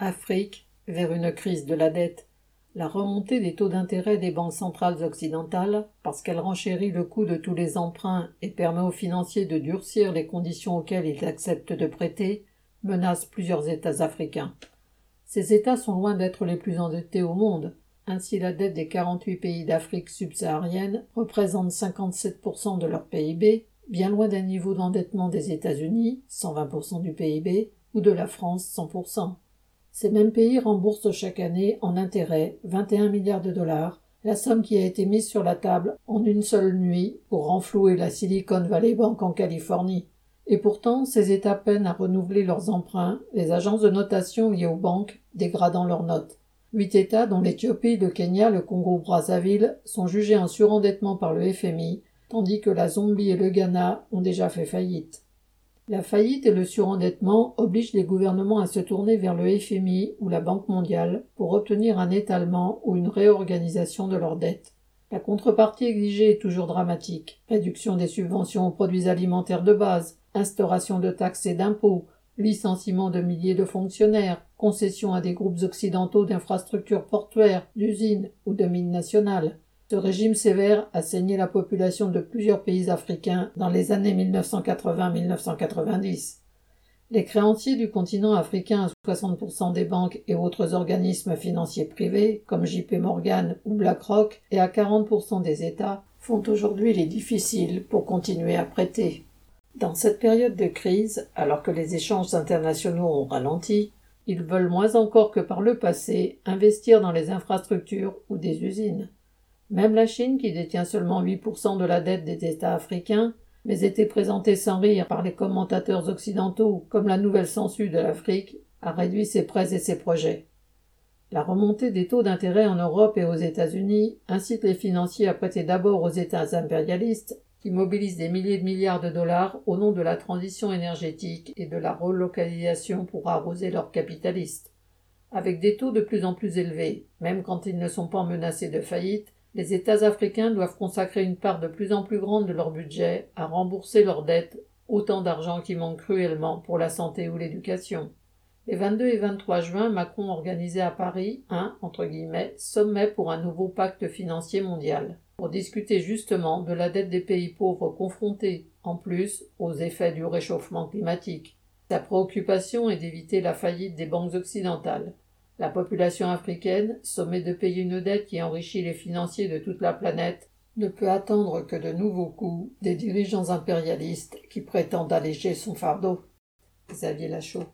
Afrique vers une crise de la dette. La remontée des taux d'intérêt des banques centrales occidentales, parce qu'elle renchérit le coût de tous les emprunts et permet aux financiers de durcir les conditions auxquelles ils acceptent de prêter, menace plusieurs États africains. Ces États sont loin d'être les plus endettés au monde. Ainsi, la dette des 48 pays d'Afrique subsaharienne représente 57% de leur PIB, bien loin d'un niveau d'endettement des États-Unis, 120% du PIB, ou de la France, 100%. Ces mêmes pays remboursent chaque année en intérêt 21 milliards de dollars, la somme qui a été mise sur la table en une seule nuit pour renflouer la Silicon Valley Bank en Californie. Et pourtant, ces États peinent à renouveler leurs emprunts, les agences de notation liées aux banques dégradant leurs notes. Huit États, dont l'Éthiopie, le Kenya, le Congo-Brazzaville, sont jugés en surendettement par le FMI, tandis que la Zombie et le Ghana ont déjà fait faillite. La faillite et le surendettement obligent les gouvernements à se tourner vers le FMI ou la Banque mondiale pour obtenir un étalement ou une réorganisation de leurs dettes. La contrepartie exigée est toujours dramatique. Réduction des subventions aux produits alimentaires de base, instauration de taxes et d'impôts, licenciement de milliers de fonctionnaires, concession à des groupes occidentaux d'infrastructures portuaires, d'usines ou de mines nationales. Ce régime sévère a saigné la population de plusieurs pays africains dans les années 1980-1990. Les créanciers du continent africain à 60% des banques et autres organismes financiers privés, comme JP Morgan ou BlackRock, et à 40% des États, font aujourd'hui les difficiles pour continuer à prêter. Dans cette période de crise, alors que les échanges internationaux ont ralenti, ils veulent moins encore que par le passé investir dans les infrastructures ou des usines. Même la Chine, qui détient seulement 8% de la dette des États africains, mais était présentée sans rire par les commentateurs occidentaux comme la nouvelle censure de l'Afrique, a réduit ses prêts et ses projets. La remontée des taux d'intérêt en Europe et aux États-Unis incite les financiers à prêter d'abord aux États impérialistes, qui mobilisent des milliers de milliards de dollars au nom de la transition énergétique et de la relocalisation pour arroser leurs capitalistes. Avec des taux de plus en plus élevés, même quand ils ne sont pas menacés de faillite, les États africains doivent consacrer une part de plus en plus grande de leur budget à rembourser leurs dettes, autant d'argent qui manque cruellement pour la santé ou l'éducation. Les 22 et 23 juin, Macron organisait à Paris un entre guillemets, sommet pour un nouveau pacte financier mondial, pour discuter justement de la dette des pays pauvres confrontés, en plus, aux effets du réchauffement climatique. Sa préoccupation est d'éviter la faillite des banques occidentales. La population africaine, sommée de payer une dette qui enrichit les financiers de toute la planète, ne peut attendre que de nouveaux coups des dirigeants impérialistes qui prétendent alléger son fardeau. Xavier Lachaud.